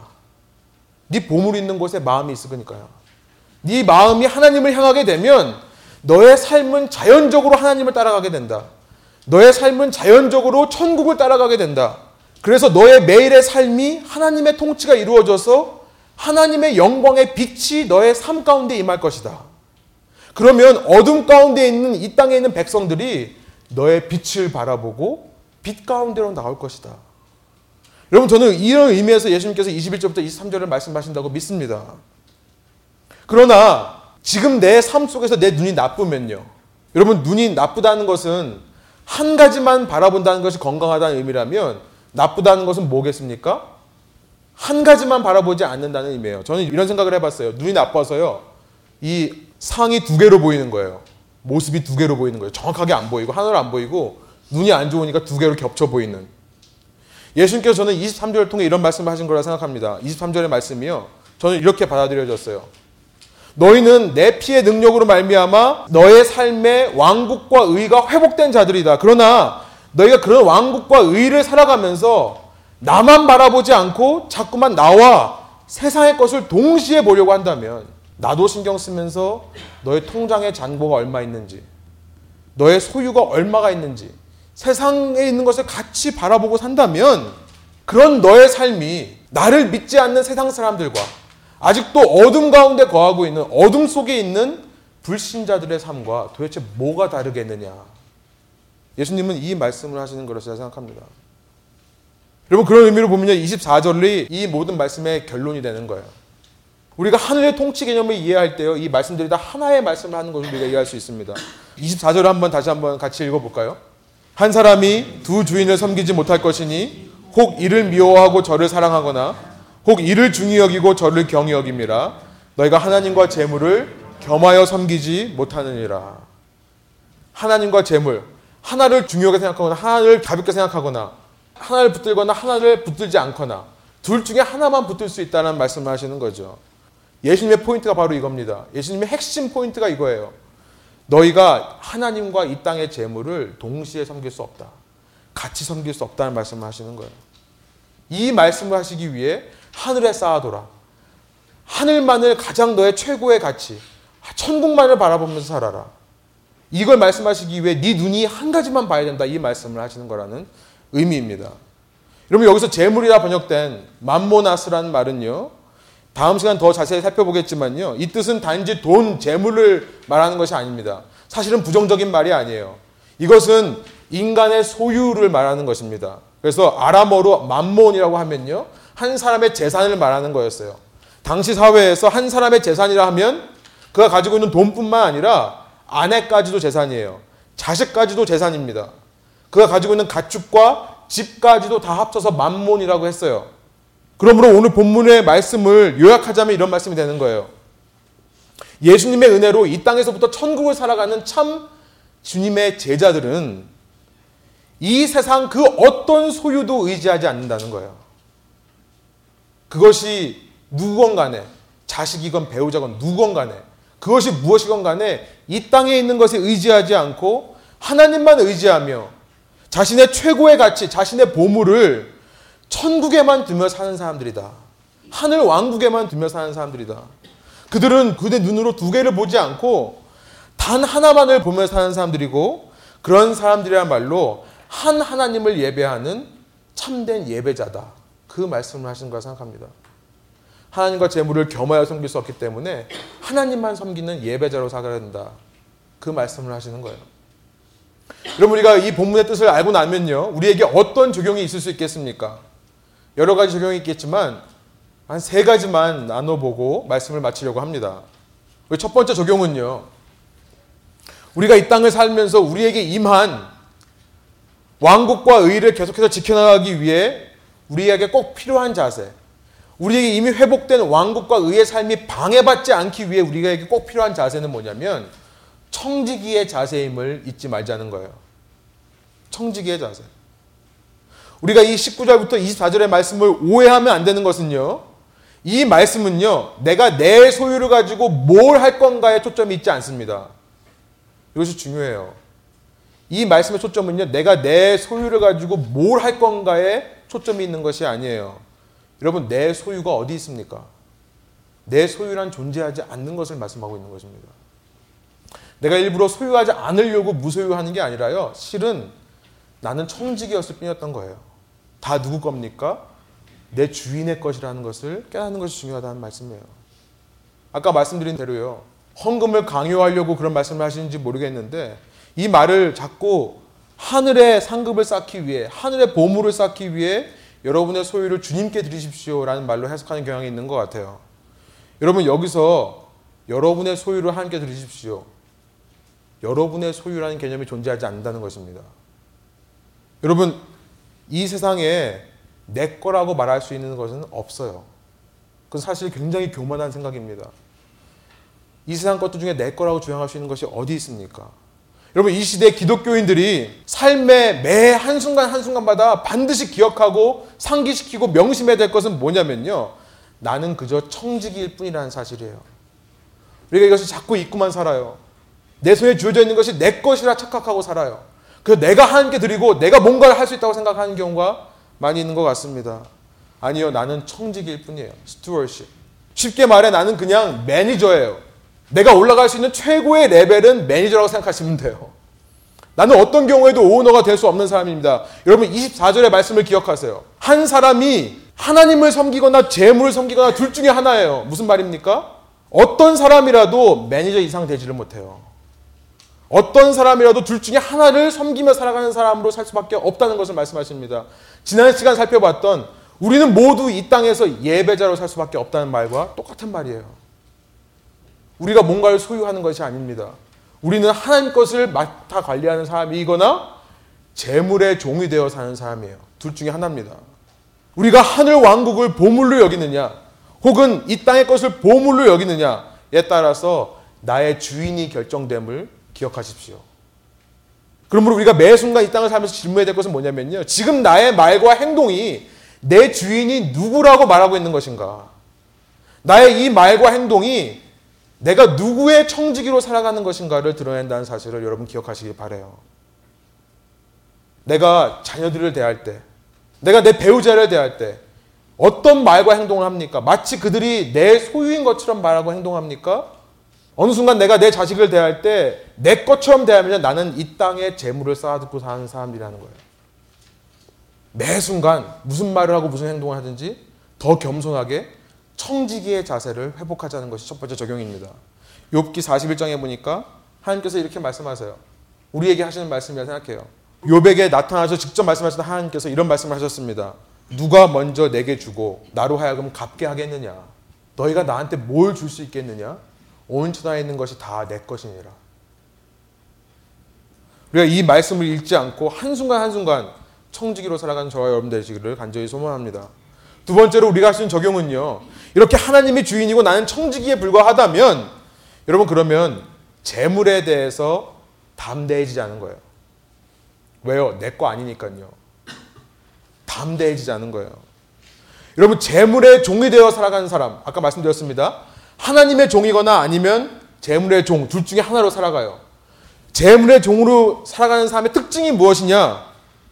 네 보물 있는 곳에 마음이 있을 거니까요. 네 마음이 하나님을 향하게 되면 너의 삶은 자연적으로 하나님을 따라가게 된다. 너의 삶은 자연적으로 천국을 따라가게 된다. 그래서 너의 매일의 삶이 하나님의 통치가 이루어져서 하나님의 영광의 빛이 너의 삶 가운데 임할 것이다. 그러면 어둠 가운데 있는 이 땅에 있는 백성들이 너의 빛을 바라보고 빛 가운데로 나올 것이다. 여러분 저는 이런 의미에서 예수님께서 21절부터 23절을 말씀하신다고 믿습니다. 그러나 지금 내 삶 속에서 내 눈이 나쁘면요. 여러분 눈이 나쁘다는 것은 한 가지만 바라본다는 것이 건강하다는 의미라면 나쁘다는 것은 뭐겠습니까? 한 가지만 바라보지 않는다는 의미예요. 저는 이런 생각을 해봤어요. 눈이 나빠서요. 이 상이 두 개로 보이는 거예요. 모습이 두 개로 보이는 거예요. 정확하게 안 보이고 하나로 안 보이고 눈이 안 좋으니까 두 개로 겹쳐 보이는. 예수님께서 저는 23절을 통해 이런 말씀을 하신 거라 생각합니다. 23절의 말씀이요. 저는 이렇게 받아들여졌어요. 너희는 내 피의 능력으로 말미암아 너의 삶의 왕국과 의가 회복된 자들이다. 그러나 너희가 그런 왕국과 의를 살아가면서 나만 바라보지 않고 자꾸만 나와 세상의 것을 동시에 보려고 한다면 나도 신경 쓰면서 너의 통장에 잔고가 얼마 있는지 너의 소유가 얼마가 있는지 세상에 있는 것을 같이 바라보고 산다면 그런 너의 삶이 나를 믿지 않는 세상 사람들과 아직도 어둠 가운데 거하고 있는 어둠 속에 있는 불신자들의 삶과 도대체 뭐가 다르겠느냐. 예수님은 이 말씀을 하시는 것이라 생각합니다. 여러분 그런 의미로 보면요. 24절이 이 모든 말씀의 결론이 되는 거예요. 우리가 하늘의 통치 개념을 이해할 때요. 이 말씀들이 다 하나의 말씀을 하는 것을 우리가 이해할 수 있습니다. 24절을 한번 다시 한번 같이 읽어볼까요? 한 사람이 두 주인을 섬기지 못할 것이니 혹 이를 미워하고 저를 사랑하거나 혹 이를 중히 여기고 저를 경히 여김이라 너희가 하나님과 재물을 겸하여 섬기지 못하느니라. 하나님과 재물 하나를 중요하게 생각하거나 하나를 가볍게 생각하거나 하나를 붙들거나 하나를 붙들지 않거나 둘 중에 하나만 붙들 수 있다는 말씀을 하시는 거죠. 예수님의 포인트가 바로 이겁니다. 예수님의 핵심 포인트가 이거예요. 너희가 하나님과 이 땅의 재물을 동시에 섬길 수 없다. 같이 섬길 수 없다는 말씀을 하시는 거예요. 이 말씀을 하시기 위해 하늘에 쌓아둬라. 하늘만을 가장 너의 최고의 가치, 천국만을 바라보면서 살아라. 이걸 말씀하시기 위해 네 눈이 한 가지만 봐야 된다. 이 말씀을 하시는 거라는 의미입니다. 여러분 여기서 재물이라 번역된 맘모나스라는 말은요. 다음 시간 더 자세히 살펴보겠지만요. 이 뜻은 단지 돈, 재물을 말하는 것이 아닙니다. 사실은 부정적인 말이 아니에요. 이것은 인간의 소유를 말하는 것입니다. 그래서 아람어로 맘몬이라고 하면요. 한 사람의 재산을 말하는 거였어요. 당시 사회에서 한 사람의 재산이라 하면 그가 가지고 있는 돈뿐만 아니라 아내까지도 재산이에요. 자식까지도 재산입니다. 그가 가지고 있는 가축과 집까지도 다 합쳐서 만몬이라고 했어요. 그러므로 오늘 본문의 말씀을 요약하자면 이런 말씀이 되는 거예요. 예수님의 은혜로 이 땅에서부터 천국을 살아가는 참 주님의 제자들은 이 세상 그 어떤 소유도 의지하지 않는다는 거예요. 그것이 누건 간에 자식이건 배우자건 누건 간에 그것이 무엇이건 간에 이 땅에 있는 것에 의지하지 않고 하나님만 의지하며 자신의 최고의 가치, 자신의 보물을 천국에만 두며 사는 사람들이다. 하늘 왕국에만 두며 사는 사람들이다. 그들은 그대 눈으로 두 개를 보지 않고 단 하나만을 보며 사는 사람들이고 그런 사람들이야말로 한 하나님을 예배하는 참된 예배자다. 그 말씀을 하시는 걸 생각합니다. 하나님과 재물을 겸하여 섬길 수 없기 때문에 하나님만 섬기는 예배자로 살아야 된다. 그 말씀을 하시는 거예요. 여러분 우리가 이 본문의 뜻을 알고 나면요. 우리에게 어떤 적용이 있을 수 있겠습니까? 여러 가지 적용이 있겠지만 한 세 가지만 나눠보고 말씀을 마치려고 합니다. 첫 번째 적용은요. 우리가 이 땅을 살면서 우리에게 임한 왕국과 의를 계속해서 지켜나가기 위해 우리에게 꼭 필요한 자세. 우리에게 이미 회복된 왕국과 의의 삶이 방해받지 않기 위해 우리에게 꼭 필요한 자세는 뭐냐면 청지기의 자세임을 잊지 말자는 거예요. 청지기의 자세. 우리가 이 19절부터 24절의 말씀을 오해하면 안 되는 것은요. 이 말씀은요. 내가 내 소유를 가지고 뭘 할 건가에 초점이 있지 않습니다. 이것이 중요해요. 이 말씀의 초점은요. 내가 내 소유를 가지고 뭘 할 건가에 초점이 있는 것이 아니에요. 여러분 내 소유가 어디 있습니까? 내 소유란 존재하지 않는 것을 말씀하고 있는 것입니다. 내가 일부러 소유하지 않으려고 무소유하는 게 아니라요. 실은 나는 청지기였을 뿐이었던 거예요. 다 누구 겁니까? 내 주인의 것이라는 것을 깨닫는 것이 중요하다는 말씀이에요. 아까 말씀드린 대로요. 헌금을 강요하려고 그런 말씀을 하시는지 모르겠는데 이 말을 자꾸 하늘의 상급을 쌓기 위해 하늘의 보물을 쌓기 위해 여러분의 소유를 주님께 드리십시오라는 말로 해석하는 경향이 있는 것 같아요. 여러분 여기서 여러분의 소유를 하나님께 드리십시오. 여러분의 소유라는 개념이 존재하지 않는다는 것입니다. 여러분 이 세상에 내 거라고 말할 수 있는 것은 없어요. 그건 사실 굉장히 교만한 생각입니다. 이 세상 것들 중에 내 거라고 주장할 수 있는 것이 어디 있습니까? 여러분 이 시대 기독교인들이 삶의 매 한순간 한순간마다 반드시 기억하고 상기시키고 명심해야 될 것은 뭐냐면요. 나는 그저 청지기일 뿐이라는 사실이에요. 우리가 이것을 자꾸 잊고만 살아요. 내 손에 주어져 있는 것이 내 것이라 착각하고 살아요. 그래서 내가 하나님께 드리고 내가 뭔가를 할 수 있다고 생각하는 경우가 많이 있는 것 같습니다. 아니요, 나는 청지기일 뿐이에요. stewardship. 쉽게 말해 나는 그냥 매니저예요. 내가 올라갈 수 있는 최고의 레벨은 매니저라고 생각하시면 돼요. 나는 어떤 경우에도 오너가 될 수 없는 사람입니다. 여러분 24절의 말씀을 기억하세요. 한 사람이 하나님을 섬기거나 재물을 섬기거나 둘 중에 하나예요. 무슨 말입니까? 어떤 사람이라도 매니저 이상 되지를 못해요. 어떤 사람이라도 둘 중에 하나를 섬기며 살아가는 사람으로 살 수밖에 없다는 것을 말씀하십니다. 지난 시간 살펴봤던 우리는 모두 이 땅에서 예배자로 살 수밖에 없다는 말과 똑같은 말이에요. 우리가 뭔가를 소유하는 것이 아닙니다. 우리는 하나님 것을 맡아 관리하는 사람이거나 재물의 종이 되어 사는 사람이에요. 둘 중에 하나입니다. 우리가 하늘 왕국을 보물로 여기느냐, 혹은 이 땅의 것을 보물로 여기느냐에 따라서 나의 주인이 결정됨을 기억하십시오. 그러므로 우리가 매 순간 이 땅을 살면서 질문해야 될 것은 뭐냐면요. 지금 나의 말과 행동이 내 주인이 누구라고 말하고 있는 것인가? 나의 이 말과 행동이 내가 누구의 청지기로 살아가는 것인가를 드러낸다는 사실을 여러분 기억하시기 바래요. 내가 자녀들을 대할 때, 내가 내 배우자를 대할 때 어떤 말과 행동을 합니까? 마치 그들이 내 소유인 것처럼 말하고 행동합니까? 어느 순간 내가 내 자식을 대할 때 내 것처럼 대하면 나는 이 땅에 재물을 쌓아두고 사는 사람이라는 거예요. 매 순간 무슨 말을 하고 무슨 행동을 하든지 더 겸손하게 청지기의 자세를 회복하자는 것이 첫 번째 적용입니다. 욥기 41장에 보니까 하나님께서 이렇게 말씀하세요. 우리에게 하시는 말씀이라 생각해요. 욥에게 나타나서 직접 말씀하시는 하나님께서 이런 말씀을 하셨습니다. 누가 먼저 내게 주고 나로 하여금 갚게 하겠느냐? 너희가 나한테 뭘 줄 수 있겠느냐? 온 천하에 있는 것이 다 내 것이니라. 우리가 이 말씀을 읽지 않고 한순간 한순간 청지기로 살아가는 저와 여러분 되시기를 간절히 소망합니다. 두 번째로 우리가 할 수 있는 적용은요. 이렇게 하나님이 주인이고 나는 청지기에 불과하다면 여러분 그러면 재물에 대해서 담대해지지 않은 거예요. 왜요? 내 거 아니니까요. 담대해지지 않은 거예요. 여러분 재물의 종이 되어 살아가는 사람 아까 말씀드렸습니다. 하나님의 종이거나 아니면 재물의 종 둘 중에 하나로 살아가요. 재물의 종으로 살아가는 사람의 특징이 무엇이냐?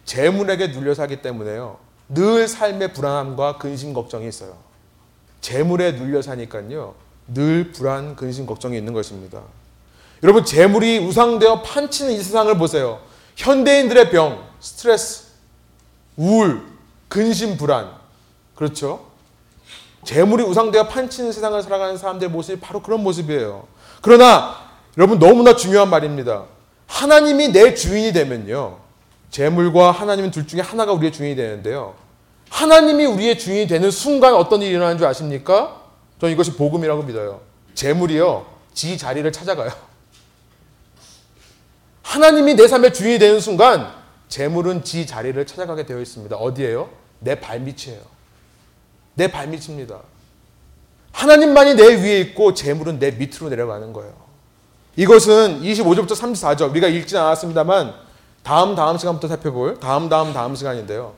재물에게 눌려 사기 때문에요. 늘 삶의 불안함과 근심 걱정이 있어요. 재물에 눌려 사니까요. 늘 불안, 근심, 걱정이 있는 것입니다. 여러분 재물이 우상되어 판치는 이 세상을 보세요. 현대인들의 병, 스트레스, 우울, 근심, 불안. 그렇죠? 재물이 우상되어 판치는 세상을 살아가는 사람들의 모습이 바로 그런 모습이에요. 그러나 여러분 너무나 중요한 말입니다. 하나님이 내 주인이 되면요. 재물과 하나님은 둘 중에 하나가 우리의 주인이 되는데요. 하나님이 우리의 주인이 되는 순간 어떤 일이 일어나는 줄 아십니까? 저는 이것이 복음이라고 믿어요. 재물이요. 지 자리를 찾아가요. 하나님이 내 삶의 주인이 되는 순간 재물은 지 자리를 찾아가게 되어 있습니다. 어디에요? 내 발밑이에요. 내 발밑입니다. 하나님만이 내 위에 있고 재물은 내 밑으로 내려가는 거예요. 이것은 25절부터 34절 우리가 읽진 않았습니다만 다음 다음 시간부터 살펴볼 다음 다음 다음 시간인데요.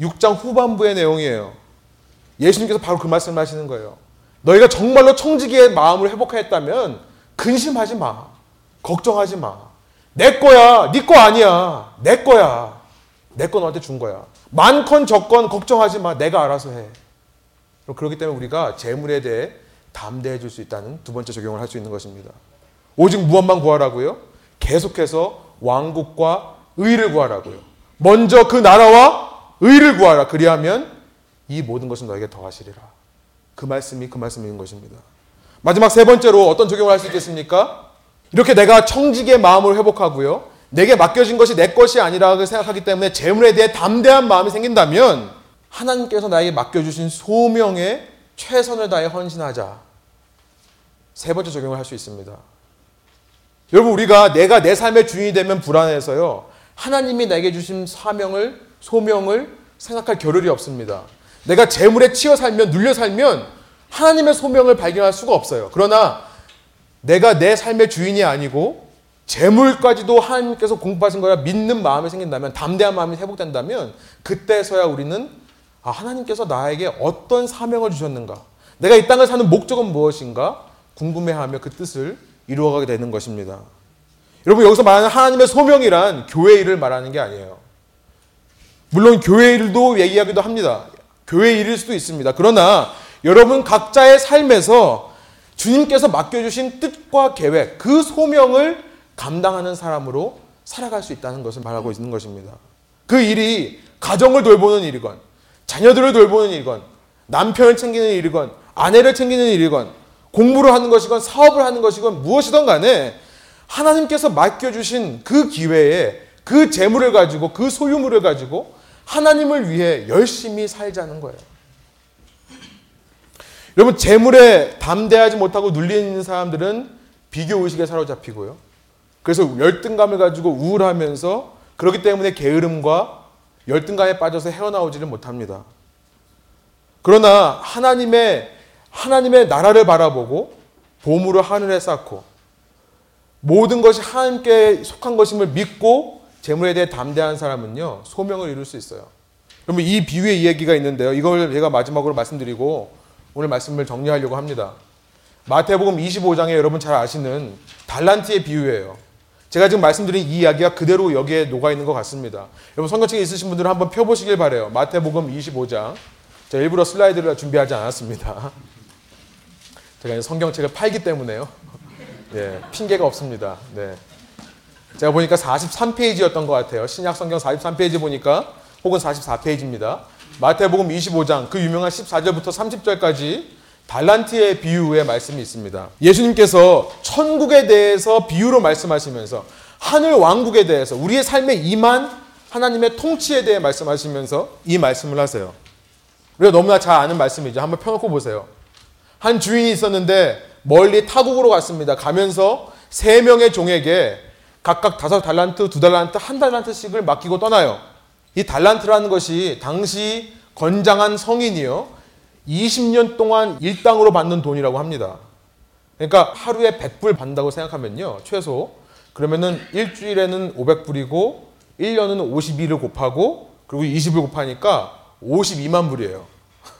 6장 후반부의 내용이에요. 예수님께서 바로 그 말씀을 하시는 거예요. 너희가 정말로 청지기의 마음을 회복했다면 근심하지 마. 걱정하지 마. 내 거야. 네 거 아니야. 내 거야. 내 거 너한테 준 거야. 많건 적건 걱정하지 마. 내가 알아서 해. 그렇기 때문에 우리가 재물에 대해 담대해 줄 수 있다는 두 번째 적용을 할 수 있는 것입니다. 오직 무엇만 구하라고요? 계속해서 왕국과 의를 구하라고요. 먼저 그 나라와 의를 구하라. 그리하면 이 모든 것은 너에게 더하시리라. 그 말씀이 그 말씀인 것입니다. 마지막 세 번째로 어떤 적용을 할 수 있겠습니까? 이렇게 내가 청직의 마음을 회복하고요. 내게 맡겨진 것이 내 것이 아니라 생각하기 때문에 재물에 대해 담대한 마음이 생긴다면 하나님께서 나에게 맡겨주신 소명에 최선을 다해 헌신하자. 세 번째 적용을 할 수 있습니다. 여러분 우리가 내가 내 삶의 주인이 되면 불안해서요. 하나님이 나에게 주신 사명을 소명을 생각할 겨를이 없습니다. 내가 재물에 치여 살면 눌려 살면 하나님의 소명을 발견할 수가 없어요. 그러나 내가 내 삶의 주인이 아니고 재물까지도 하나님께서 공급하신 거야 믿는 마음이 생긴다면 담대한 마음이 회복된다면 그때서야 우리는 아, 하나님께서 나에게 어떤 사명을 주셨는가? 내가 이 땅을 사는 목적은 무엇인가? 궁금해하며 그 뜻을 이루어가게 되는 것입니다. 여러분 여기서 말하는 하나님의 소명이란 교회 일을 말하는 게 아니에요. 물론 교회 일도 얘기하기도 합니다. 교회 일일 수도 있습니다. 그러나 여러분 각자의 삶에서 주님께서 맡겨주신 뜻과 계획, 그 소명을 감당하는 사람으로 살아갈 수 있다는 것을 말하고 있는 것입니다. 그 일이 가정을 돌보는 일이건, 자녀들을 돌보는 일이건, 남편을 챙기는 일이건, 아내를 챙기는 일이건, 공부를 하는 것이건, 사업을 하는 것이건, 무엇이든 간에 하나님께서 맡겨주신 그 기회에 그 재물을 가지고, 그 소유물을 가지고 하나님을 위해 열심히 살자는 거예요. 여러분, 재물에 담대하지 못하고 눌리는 사람들은 비교 의식에 사로잡히고요. 그래서 열등감을 가지고 우울하면서 그렇기 때문에 게으름과 열등감에 빠져서 헤어나오지를 못합니다. 그러나 하나님의 하나님의 나라를 바라보고 보물을 하늘에 쌓고 모든 것이 하나님께 속한 것임을 믿고 재물에 대해 담대한 사람은요 소명을 이룰 수 있어요. 그러면 이 비유의 이야기가 있는데요. 이걸 제가 마지막으로 말씀드리고 오늘 말씀을 정리하려고 합니다. 마태복음 25장에 여러분 잘 아시는 달란트의 비유예요. 제가 지금 말씀드린 이 이야기가 그대로 여기에 녹아 있는 것 같습니다. 여러분 성경책에 있으신 분들은 한번 펴보시길 바래요. 마태복음 25장. 제가 일부러 슬라이드를 준비하지 않았습니다. 제가 성경책을 팔기 때문에요. 예, 핑계가 없습니다. 네. 제가 보니까 43페이지였던 것 같아요. 신약 성경 43페이지 보니까 혹은 44페이지입니다. 마태복음 25장 그 유명한 14절부터 30절까지 달란트의 비유의 말씀이 있습니다. 예수님께서 천국에 대해서 비유로 말씀하시면서 하늘 왕국에 대해서 우리의 삶에 임한 하나님의 통치에 대해 말씀하시면서 이 말씀을 하세요. 우리가 너무나 잘 아는 말씀이죠. 한번 펴놓고 보세요. 한 주인이 있었는데 멀리 타국으로 갔습니다. 가면서 세 명의 종에게 각각 다섯 달란트, 두 달란트, 한 달란트씩을 맡기고 떠나요. 이 달란트라는 것이 당시 건장한 성인이요. 20년 동안 일당으로 받는 돈이라고 합니다. 그러니까 하루에 100불 받는다고 생각하면요. 최소. 그러면은 일주일에는 500불이고 1년은 52를 곱하고 그리고 20을 곱하니까 52만 불이에요.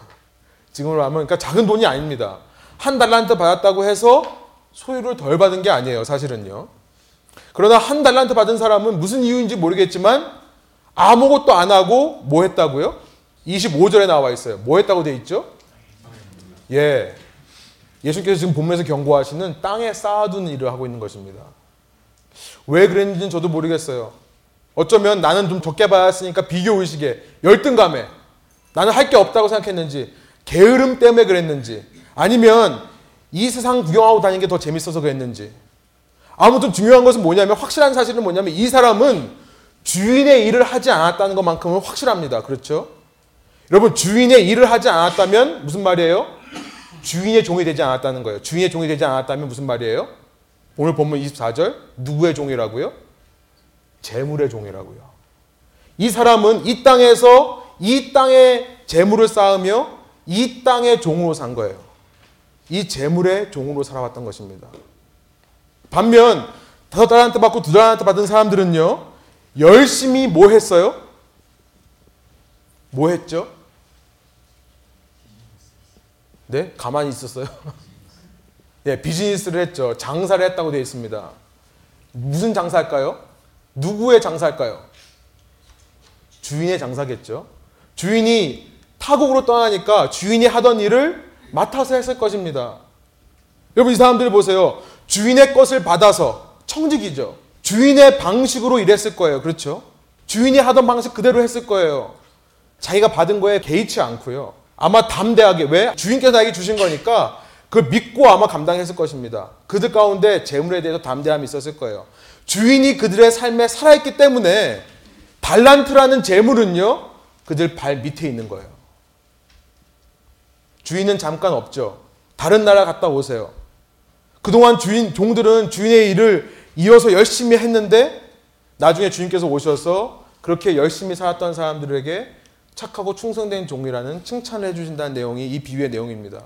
지금으로 하면 그러니까 작은 돈이 아닙니다. 한 달란트 받았다고 해서 소유를 덜 받은 게 아니에요. 사실은요. 그러나 한 달란트 받은 사람은 무슨 이유인지 모르겠지만 아무것도 안 하고 뭐 했다고요? 25절에 나와 있어요. 뭐 했다고 돼 있죠? 예. 예수께서 지금 본문에서 경고하시는 땅에 쌓아둔 일을 하고 있는 것입니다. 왜 그랬는지는 저도 모르겠어요. 어쩌면 나는 좀 적게 받았으니까 비교 의식에 열등감에 나는 할 게 없다고 생각했는지 게으름 때문에 그랬는지 아니면 이 세상 구경하고 다니는 게 더 재밌어서 그랬는지 아무튼 중요한 것은 뭐냐면 확실한 사실은 뭐냐면 이 사람은 주인의 일을 하지 않았다는 것만큼은 확실합니다. 그렇죠? 여러분 주인의 일을 하지 않았다면 무슨 말이에요? 주인의 종이 되지 않았다는 거예요. 주인의 종이 되지 않았다면 무슨 말이에요? 오늘 본문 24절 누구의 종이라고요? 재물의 종이라고요. 이 사람은 이 땅에서 이 땅에 재물을 쌓으며 이 땅의 종으로 산 거예요. 이 재물의 종으로 살아왔던 것입니다. 반면 다섯 달란트 받고 두 달란트 받은 사람들은요. 열심히 뭐 했어요? 뭐 했죠? 네? 가만히 있었어요? 네, 비즈니스를 했죠. 장사를 했다고 되어 있습니다. 무슨 장사일까요? 누구의 장사일까요? 주인의 장사겠죠. 주인이 타국으로 떠나니까 주인이 하던 일을 맡아서 했을 것입니다. 여러분 이 사람들 보세요. 주인의 것을 받아서 청직이죠. 주인의 방식으로 일했을 거예요. 그렇죠? 주인이 하던 방식 그대로 했을 거예요. 자기가 받은 거에 개의치 않고요. 아마 담대하게 왜 주인께서 나에게 주신 거니까 그 믿고 아마 감당했을 것입니다. 그들 가운데 재물에 대해서 담대함이 있었을 거예요. 주인이 그들의 삶에 살아있기 때문에 달란트라는 재물은요 그들 발 밑에 있는 거예요. 주인은 잠깐 없죠. 다른 나라 갔다 오세요. 그동안 주인 종들은 주인의 일을 이어서 열심히 했는데 나중에 주인께서 오셔서 그렇게 열심히 살았던 사람들에게 착하고 충성된 종이라는 칭찬을 해주신다는 내용이 이 비유의 내용입니다.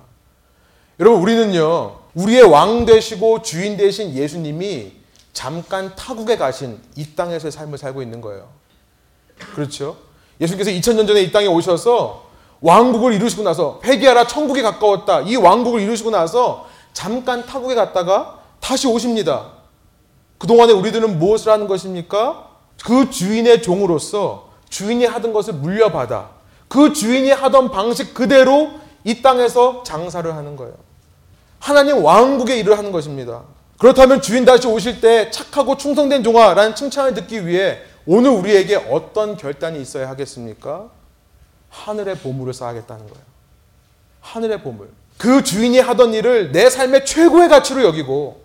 여러분 우리는요 우리의 왕 되시고 주인 되신 예수님이 잠깐 타국에 가신 이 땅에서의 삶을 살고 있는 거예요. 그렇죠? 예수님께서 2000년 전에 이 땅에 오셔서 왕국을 이루시고 나서 회개하라 천국이 가까웠다. 이 왕국을 이루시고 나서 잠깐 타국에 갔다가 다시 오십니다. 그동안에 우리들은 무엇을 하는 것입니까? 그 주인의 종으로서 주인이 하던 것을 물려받아 그 주인이 하던 방식 그대로 이 땅에서 장사를 하는 거예요. 하나님 왕국의 일을 하는 것입니다. 그렇다면 주인 다시 오실 때 착하고 충성된 종아라는 칭찬을 듣기 위해 오늘 우리에게 어떤 결단이 있어야 하겠습니까? 하늘의 보물을 쌓아야겠다는 거예요. 하늘의 보물. 그 주인이 하던 일을 내 삶의 최고의 가치로 여기고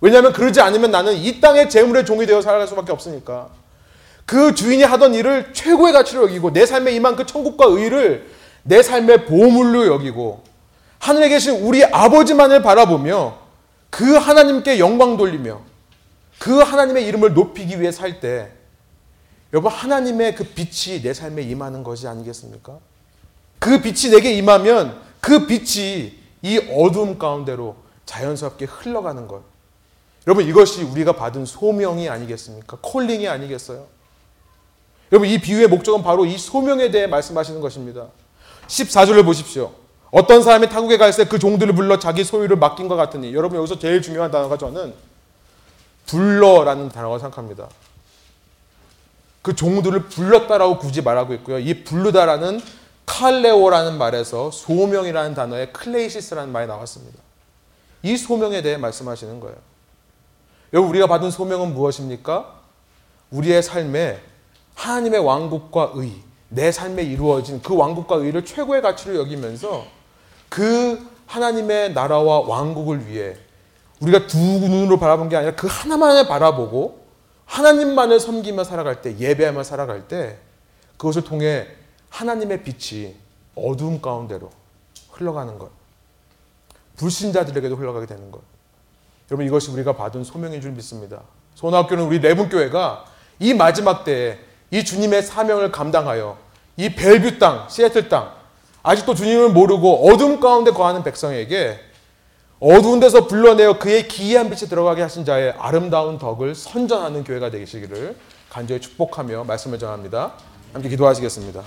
왜냐하면 그러지 않으면 나는 이 땅의 재물의 종이 되어 살아갈 수밖에 없으니까 그 주인이 하던 일을 최고의 가치로 여기고 내 삶에 임한 그 천국과 의를 내 삶의 보물로 여기고 하늘에 계신 우리 아버지만을 바라보며 그 하나님께 영광 돌리며 그 하나님의 이름을 높이기 위해 살 때 여러분 하나님의 그 빛이 내 삶에 임하는 것이 아니겠습니까? 그 빛이 내게 임하면 그 빛이 이 어두움 가운데로 자연스럽게 흘러가는 것. 여러분 이것이 우리가 받은 소명이 아니겠습니까? 콜링이 아니겠어요? 여러분 이 비유의 목적은 바로 이 소명에 대해 말씀하시는 것입니다. 14절을 보십시오. 어떤 사람이 타국에 갈때그 종들을 불러 자기 소유를 맡긴 것 같으니 여러분 여기서 제일 중요한 단어가 저는 불러라는 단어가 생각합니다. 그 종들을 불렀다라고 굳이 말하고 있고요. 이 부르다라는 칼레오라는 말에서 소명이라는 단어에 κλῆσις라는 말이 나왔습니다. 이 소명에 대해 말씀하시는 거예요. 여러분 우리가 받은 소명은 무엇입니까? 우리의 삶에 하나님의 왕국과 의, 내 삶에 이루어진 그 왕국과 의를 최고의 가치로 여기면서 그 하나님의 나라와 왕국을 위해 우리가 두 눈으로 바라본 게 아니라 그 하나만을 바라보고 하나님만을 섬기며 살아갈 때, 예배하며 살아갈 때 그것을 통해 하나님의 빛이 어두움 가운데로 흘러가는 것. 불신자들에게도 흘러가게 되는 것. 여러분 이것이 우리가 받은 소명인 줄 믿습니다. 소나학교는 우리 레분교회가 이 마지막 때에 이 주님의 사명을 감당하여 이 벨뷰 땅, 시애틀 땅, 아직도 주님을 모르고 어둠 가운데 거하는 백성에게 어두운 데서 불러내어 그의 기이한 빛에 들어가게 하신 자의 아름다운 덕을 선전하는 교회가 되시기를 간절히 축복하며 말씀을 전합니다. 함께 기도하시겠습니다.